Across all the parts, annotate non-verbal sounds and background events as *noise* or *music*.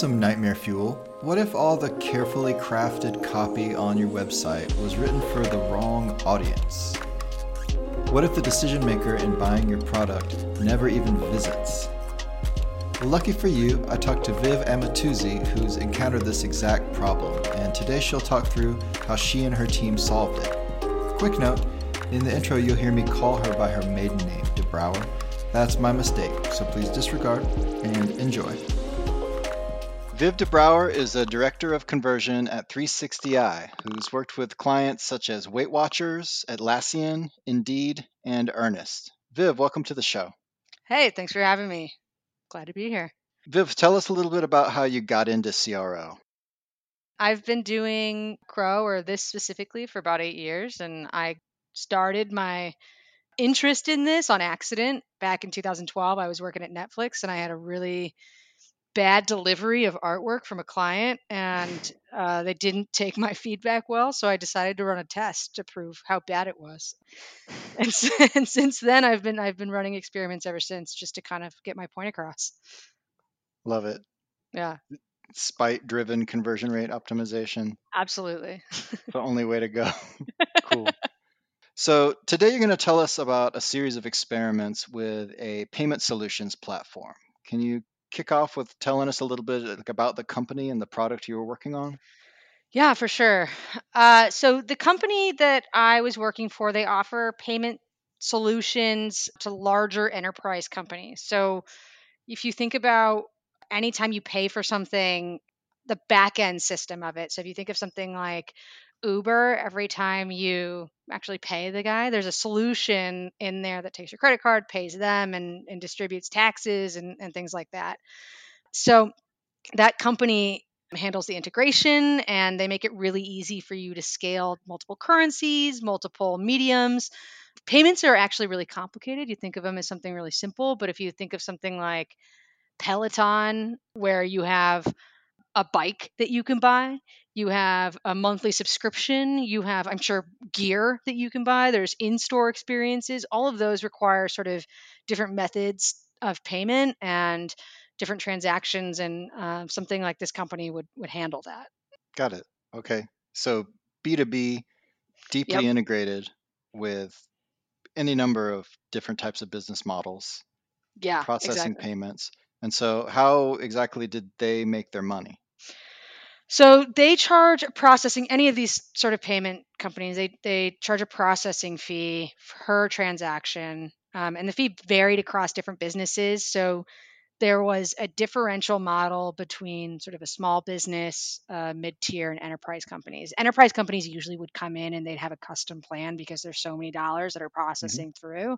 some nightmare fuel? What if all the carefully crafted copy on your website was written for the wrong audience? What if the decision maker in buying your product never even visits? Lucky for you, I talked to Viv Amatuzzi, who's encountered this exact problem, and today she'll talk through how she and her team solved it. Quick note in the intro, you'll hear me call her by her maiden name, DeBrouwer. That's my mistake, so please disregard and enjoy. Viv DeBrouwer is a director of conversion at 360i, who's worked with clients such as Weight Watchers, Atlassian, Indeed, and Earnest. Viv, welcome to the show. Hey, thanks for having me. Glad to be here. Viv, tell us a little bit about how you got into CRO. I've been doing CRO or this specifically for about eight years, and I started my interest in this on accident back in 2012. I was working at Netflix and I had a really bad delivery of artwork from a client and uh, they didn't take my feedback well so i decided to run a test to prove how bad it was. And, *laughs* and since then i've been i've been running experiments ever since just to kind of get my point across. Love it. Yeah. Spite driven conversion rate optimization. Absolutely. The only way to go. *laughs* Cool. So today you're going to tell us about a series of experiments with a payment solutions platform. Can you kick off with telling us a little bit like, about the company and the product you were working on? Yeah, for sure. Uh, so the company that I was working for, they offer payment solutions to larger enterprise companies. So if you think about anytime you pay for something, the back end system of it. So if you think of something like Uber, every time you actually pay the guy, there's a solution in there that takes your credit card, pays them, and, and distributes taxes and, and things like that. So that company handles the integration and they make it really easy for you to scale multiple currencies, multiple mediums. Payments are actually really complicated. You think of them as something really simple, but if you think of something like Peloton, where you have a bike that you can buy, you have a monthly subscription, you have, I'm sure, gear that you can buy, there's in store experiences. All of those require sort of different methods of payment and different transactions, and uh, something like this company would, would handle that. Got it. Okay. So B2B, deeply yep. integrated with any number of different types of business models. Yeah. Processing exactly. payments. And so, how exactly did they make their money? So they charge processing any of these sort of payment companies. They they charge a processing fee per transaction, um, and the fee varied across different businesses. So there was a differential model between sort of a small business, uh, mid-tier, and enterprise companies. Enterprise companies usually would come in and they'd have a custom plan because there's so many dollars that are mm-hmm. processing mm-hmm. through.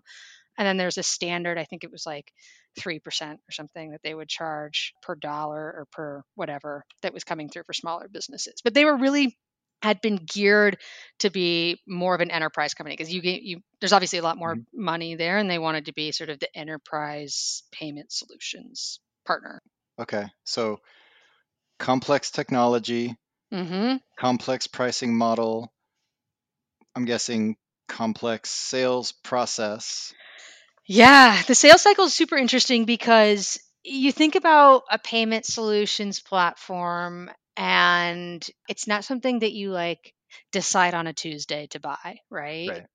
And then there's a standard, I think it was like 3% or something that they would charge per dollar or per whatever that was coming through for smaller businesses. But they were really had been geared to be more of an enterprise company because you get you there's obviously a lot more mm-hmm. money there and they wanted to be sort of the enterprise payment solutions partner. Okay. So complex technology, mm-hmm. complex pricing model. I'm guessing complex sales process. Yeah, the sales cycle is super interesting because you think about a payment solutions platform and it's not something that you like decide on a Tuesday to buy, right? right.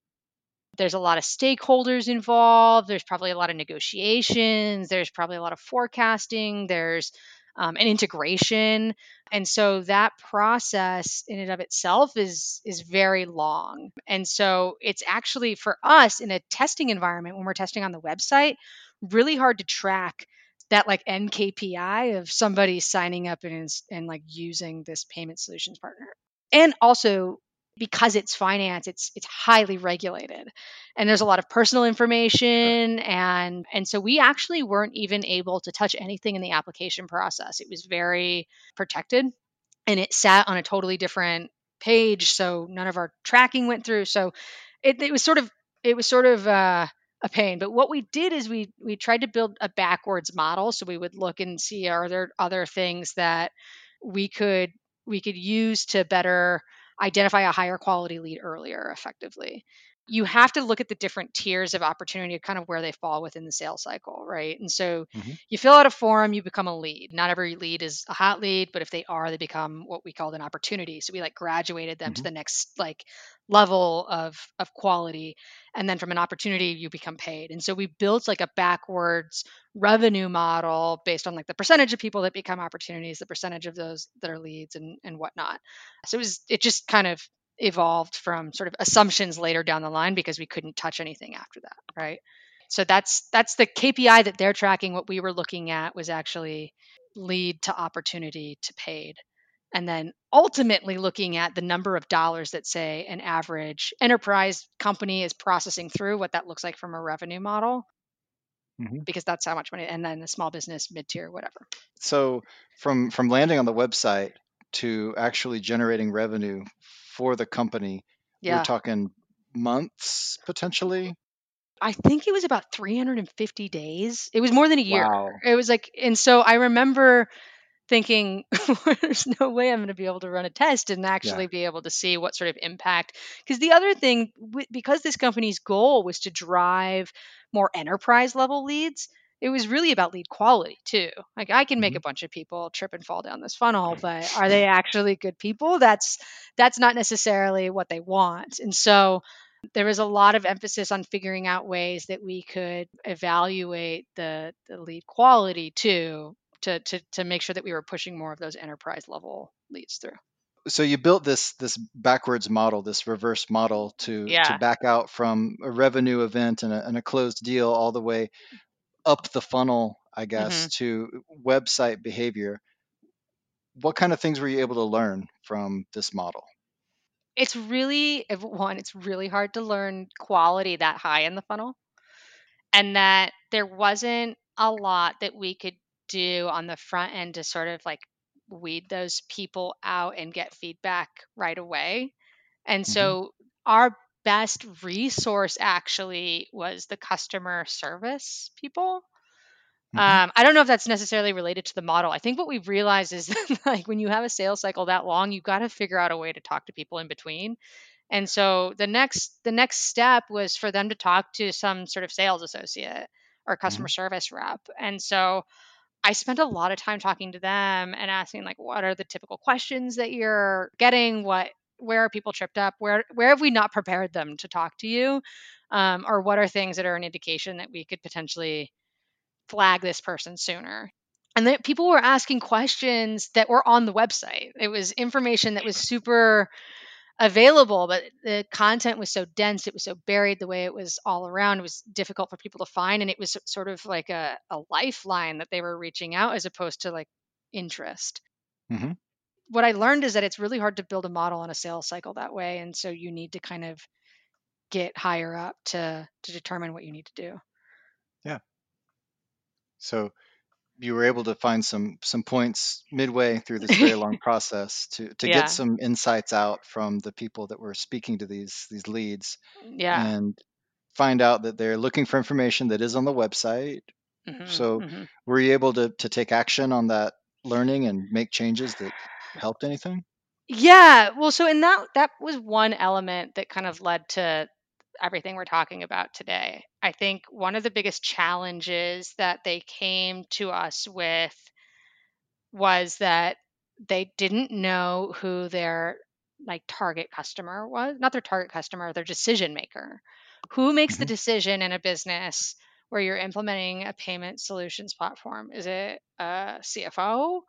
There's a lot of stakeholders involved. There's probably a lot of negotiations. There's probably a lot of forecasting. There's um, an integration. And so that process in and of itself is is very long. And so it's actually for us in a testing environment when we're testing on the website really hard to track that like nkpi of somebody signing up and and like using this payment solutions partner. And also because it's finance it's it's highly regulated. And there's a lot of personal information and and so we actually weren't even able to touch anything in the application process. It was very protected and it sat on a totally different page so none of our tracking went through. So it, it was sort of it was sort of uh, a pain. But what we did is we we tried to build a backwards model. So we would look and see are there other things that we could we could use to better identify a higher quality lead earlier effectively. You have to look at the different tiers of opportunity, kind of where they fall within the sales cycle, right? And so Mhm. you fill out a form, you become a lead. Not every lead is a hot lead, but if they are, they become what we called an opportunity. So we like graduated them to Mhm. the next like level of of quality, and then from an opportunity, you become paid. And so we built like a backwards revenue model based on like the percentage of people that become opportunities, the percentage of those that are leads, and and whatnot. So it was it just kind of evolved from sort of assumptions later down the line because we couldn't touch anything after that right? So that's that's the kpi that they're tracking. What we were looking at was actually lead to opportunity to paid. And then ultimately looking at the number of dollars that say an average enterprise company is processing through what that looks like from a revenue model Mhm. because that's how much money and then the small business mid-tier whatever. So from from landing on the website to actually generating revenue for the company, yeah we're talking months potentially. I think it was about 350 days. It was more than a year. Wow. It was like, and so I remember thinking, *laughs* there's no way I'm going to be able to run a test and actually be able to see what sort of impact. Because the other thing, because this company's goal was to drive more enterprise level leads, it was really about lead quality too. Like I can make a Mhm. bunch of people trip and fall down this funnel, but are they actually good people? That's that's not necessarily what they want. And so there was a lot of emphasis on figuring out ways that we could evaluate the, the lead quality too to, to to make sure that we were pushing more of those enterprise level leads through So you built this this backwards model, this reverse model to to back out from a revenue event and a, and a closed deal all the way up the funnel, I guess, Mhm. to website behavior. What kind of things were you able to learn from this model? it's really if- one it's really hard to learn quality that high in the funnel and that there wasn't a lot that we could do on the front end to sort of like weed those people out and get feedback right away. And Mhm. so our best resource actually was the customer service people. Mhm. Um, I don't know if that's necessarily related to the model. I think what we've realized is that, *laughs* like when you have a sales cycle that long, you've got to figure out a way to talk to people in between. And so the next the next step was for them to talk to some sort of sales associate or customer Mhm. service rep. And so I spent a lot of time talking to them and asking like what are the typical questions that you're getting? What where are people tripped up? Where where have we not prepared them to talk to you? Um, or what are things that are an indication that we could potentially flag this person sooner? And that people were asking questions that were on the website. It was information that was super available, but the content was so dense, it was so buried the way it was all around. It was difficult for people to find. And it was sort of like a, a lifeline that they were reaching out as opposed to like interest. Mhm. What I learned is that it's really hard to build a model on a sales cycle that way. And so you need to kind of get higher up to to determine what you need to do. Yeah. So you were able to find some some points midway through this very long *laughs* process to to Yeah. get some insights out from the people that were speaking to these these leads Yeah. and find out that they're looking for information that is on the website. Mhm, So mhm. were you able to to take action on that learning and make changes that helped anything? Yeah, well, so in that that was one element that kind of led to everything we're talking about today. I think one of the biggest challenges that they came to us with was that they didn't know who their like target customer was, not their target customer, their decision maker. Who makes the Mhm. decision in a business where you're implementing a payment solutions platform? Is it a CFO?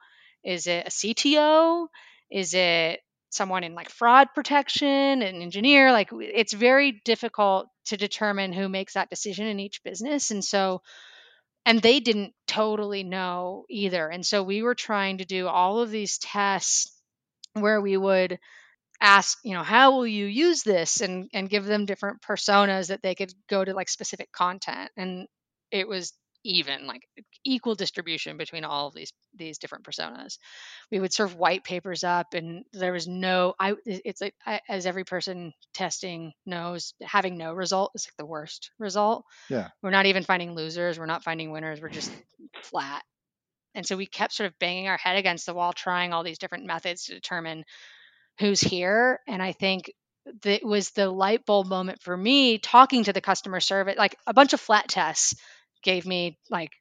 Is it a CTO? Is it someone in like fraud protection, an engineer? Like it's very difficult to determine who makes that decision in each business. And so and they didn't totally know either. And so we were trying to do all of these tests where we would ask, you know, how will you use this and and give them different personas that they could go to like specific content. And it was even like equal distribution between all of these these different personas. We would serve white papers up and there was no i it's like I, as every person testing knows having no result is like the worst result. Yeah. we're not even finding losers we're not finding winners we're just flat. And so we kept sort of banging our head against the wall trying all these different methods to determine who's here and i think that was the light bulb moment for me talking to the customer service like a bunch of flat tests gave me like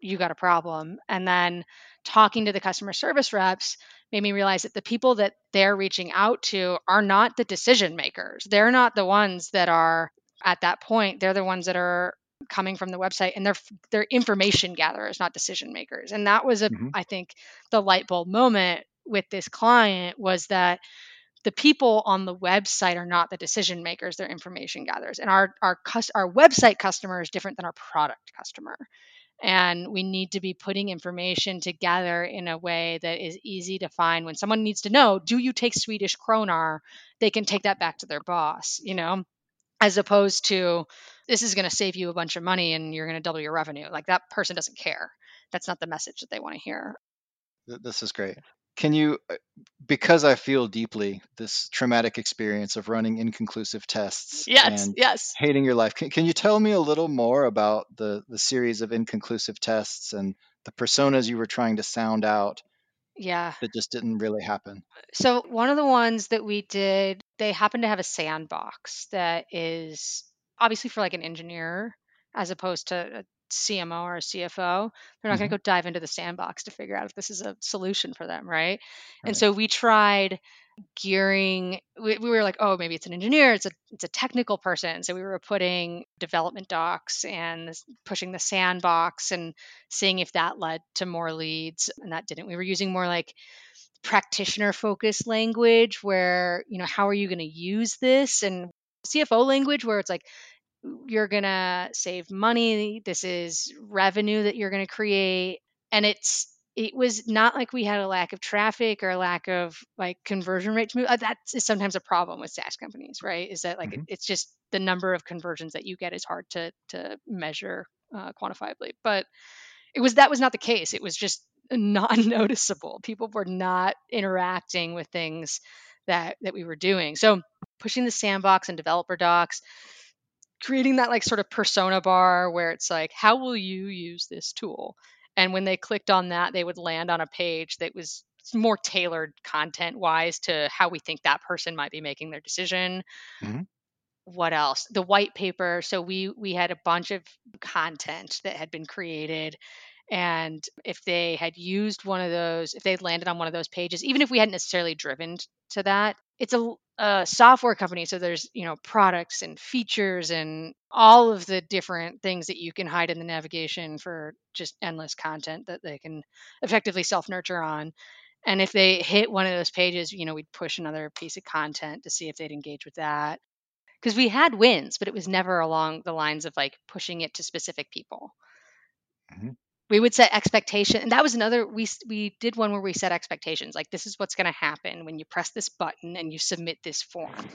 you got a problem. And then talking to the customer service reps made me realize that the people that they're reaching out to are not the decision makers. They're not the ones that are at that point. They're the ones that are coming from the website and they're they're information gatherers not decision makers. And that was a Mhm. I think the light bulb moment with this client was that the people on the website are not the decision makers they're information gatherers. And our our our website customer is different than our product customer. And we need to be putting information together in a way that is easy to find. When someone needs to know do you take swedish kronor? they can take that back to their boss you know? As opposed to this is going to save you a bunch of money and you're going to double your revenue. Like that person doesn't care. That's not the message that they want to hear This is great. Can you, uh, because I feel deeply this traumatic experience of running inconclusive tests yes and yes hating your life, can, can you tell me a little more about the, the series of inconclusive tests and the personas you were trying to sound out yeah that just didn't really happen? So one of the ones that we did, they happen to have a sandbox that is obviously for like an engineer as opposed to a CMO or CFO. They're not going Mhm. to go dive into the sandbox to figure out if this is a solution for them, right? And so we tried gearing we, we were like oh maybe it's an engineer it's a it's a technical person so we were putting development docs and pushing the sandbox and seeing if that led to more leads and that didn't we were using more like practitioner focused language where you know how are you going to use this and cfo language where it's like you're going to save money this is revenue that you're going to create and it's it was not like we had a lack of traffic or a lack of like conversion rate to move. Uh, That is sometimes a problem with SaaS companies, right? Is that like Mhm. it's just the number of conversions that you get is hard to to measure uh, quantifiably. But it was that was not the case. It was just not *laughs* noticeable. People were not interacting with things that that we were doing. So pushing the sandbox and developer docs, creating that like sort of persona bar where it's like, how will you use this tool? And when they clicked on that, they would land on a page that was more tailored content wise to how we think that person might be making their decision Mhm. what else the white paper so we we had a bunch of content that had been created and if they had used one of those if they landed on one of those pages even if we hadn't necessarily driven to that it's a, a software company so there's you know products and features and all of the different things that you can hide in the navigation for just endless content that they can effectively self nurture on and if they hit one of those pages you know we'd push another piece of content to see if they'd engage with that because we had wins, but it was never along the lines of like pushing it to specific people. Mhm. We would set expectation, and that was another. We we did one where we set expectations, like this is what's going to happen when you press this button and you submit this form,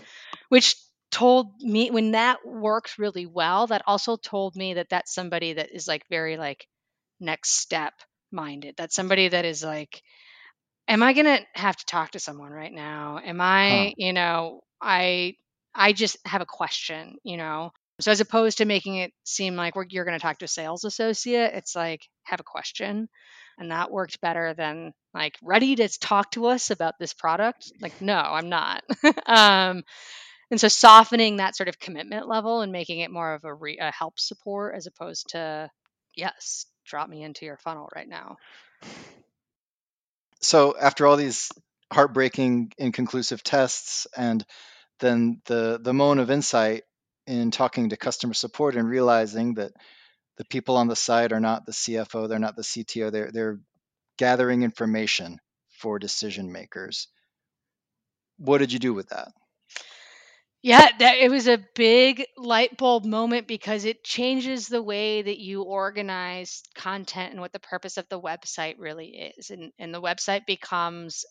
which told me when that works really well. That also told me that that's somebody that is like very like next step minded. That's somebody that is like am I gonna have to talk to someone right now? Am Huh. I, you know, I I just have a question, you know. So as opposed to making it seem like you're going to talk to a sales associate, it's like have a question, and that worked better than like ready to talk to us about this product. Like no, I'm not. *laughs* um, and so softening that sort of commitment level and making it more of a, re, a help support as opposed to yes, drop me into your funnel right now. So after all these heartbreaking, inconclusive tests, and then the the moment of insight in talking to customer support and realizing that the people on the site are not the CFO, they're not the CTO, they're they're gathering information for decision makers. What did you do with that? Yeah, that it was a big light bulb moment because it changes the way that you organize content and what the purpose of the website really is. And, and the website becomes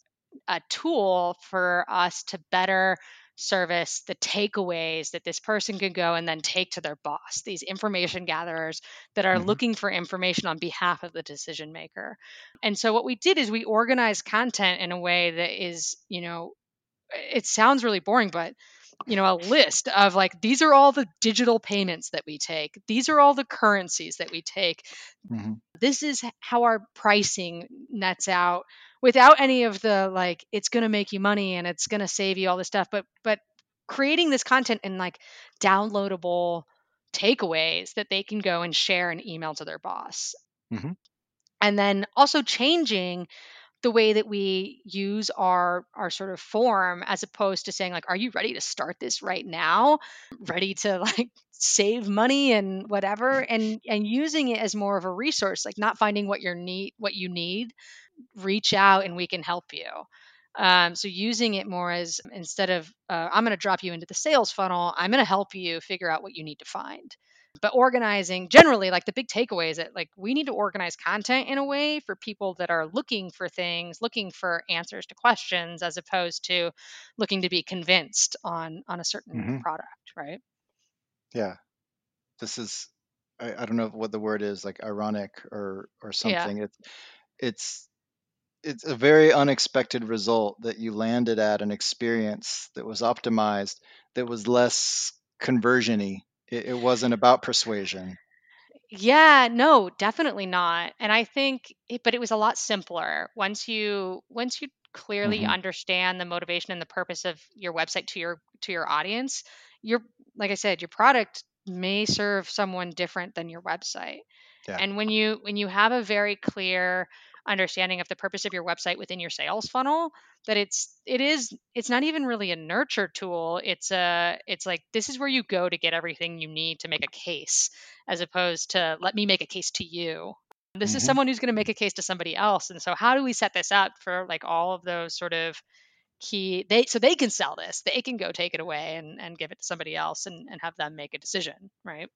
a tool for us to better service the takeaways that this person could go and then take to their boss, these information gatherers that are Mhm. looking for information on behalf of the decision maker. And so what we did is we organized content in a way that is, you know, it sounds really boring, but you know, a list of like these are all the digital payments that we take. These are all the currencies that we take. mm-hmm. This is how our pricing nets out without any of the like it's going to make you money and it's going to save you all this stuff, but but creating this content in like downloadable takeaways that they can go and share and email to their boss. Mm-hmm. And then also changing the way that we use our our sort of form as opposed to saying like are you ready to start this right now ready to *laughs* like save money and whatever *laughs* and and using it as more of a resource like not finding what you need what you need reach out and we can help you um, so using it more as instead of uh, i'm going to drop you into the sales funnel i'm going to help you figure out what you need to find but organizing generally like the big takeaway is that like we need to organize content in a way for people that are looking for things looking for answers to questions as opposed to looking to be convinced on on a certain Mm-hmm. product right Yeah. This is I, I don't know what the word is, like ironic or or yeah something. It's it's it's a very unexpected result that you landed at an experience that was optimized that was less conversiony. It, it wasn't about persuasion. Yeah, no, definitely not. And I think it, but it was a lot simpler once you once you clearly hmm understand the motivation and the purpose of your website to your to your audience, your like I said, your product may serve someone different than your website. Yeah. And when you when you have a very clear understanding of the purpose of your website within your sales funnel, that it's it is it's not even really a nurture tool. It's a it's like this is where you go to get everything you need to make a case as opposed to let me make a case to you. This is hmm someone who's going to make a case to somebody else. And so how do we set this up for like all of those sort of key they so they can sell this. They can go take it away and, and give it to somebody else and, and have them make a decision, right?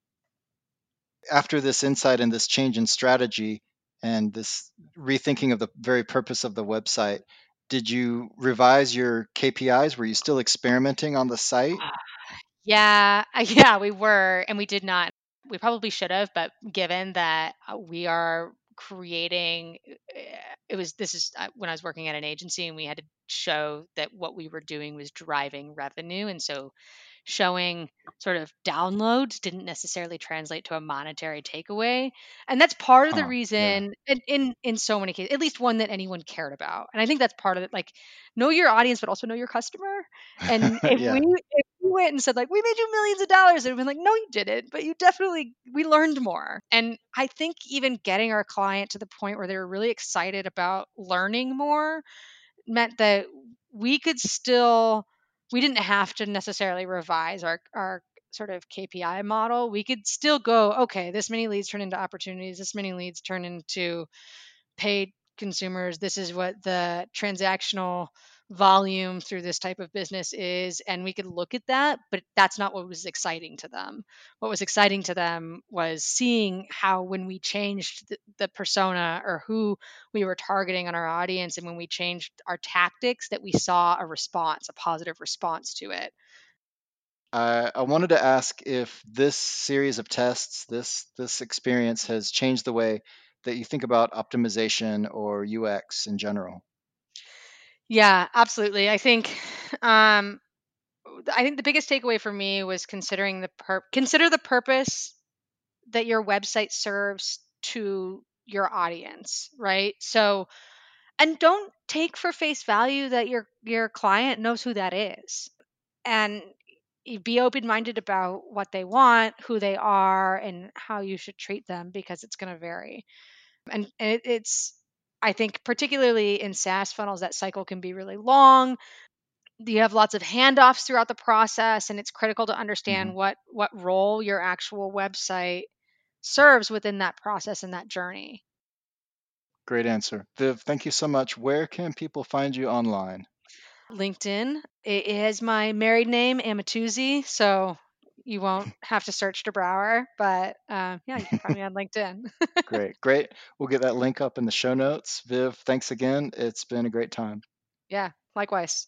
After this insight and this change in strategy and this rethinking of the very purpose of the website, did you revise your KPIs? Were you still experimenting on the site? Yeah, uh, *laughs* yeah, we were, and we did not. We probably should have, but given that uh, we are creating, uh, it was this is when I was working at an agency, and we had to show that what we were doing was driving revenue, and so showing sort of downloads didn't necessarily translate to a monetary takeaway and that's part of the Huh. Yeah. reason in, in in so many cases at least one that anyone cared about and i think that's part of it like know your audience but also know your customer and *laughs* if yeah. we if we went and said like we made you millions of dollars and been like no you didn't but you definitely we learned more and i think even getting our client to the point where they were really excited about learning more meant that we could still we didn't have to necessarily revise our our sort of KPI model. We could still go, okay, this many leads turn into opportunities, this many leads turn into paid consumers. This is what the transactional volume through this type of business is and we could look at that but that's not what was exciting to them what was exciting to them was seeing how when we changed the, the persona or who we were targeting on our audience and when we changed our tactics that we saw a response a positive response to it I, I wanted to ask if this series of tests, this this experience has changed the way that you think about optimization or UX in general. Yeah absolutely i think um i think the biggest takeaway for me was considering the consider the purpose that your website serves to your audience, right? So, and don't take for face value that your your client knows who that is. And be open-minded about what they want, who they are, and how you should treat them because it's going to vary. And, and it, it's I think particularly in SaaS funnels that cycle can be really long. You have lots of handoffs throughout the process and it's critical to understand hmm what what role your actual website serves within that process and that journey. Great answer. Viv, thank you so much. Where can people find you online? LinkedIn, it is my married name, Amatuzzi, so you won't have to search DeBrouwer, but uh, yeah, you can find me on LinkedIn. Great, great. We'll get that link up in the show notes. Viv, thanks again. It's been a great time. yeah, likewise.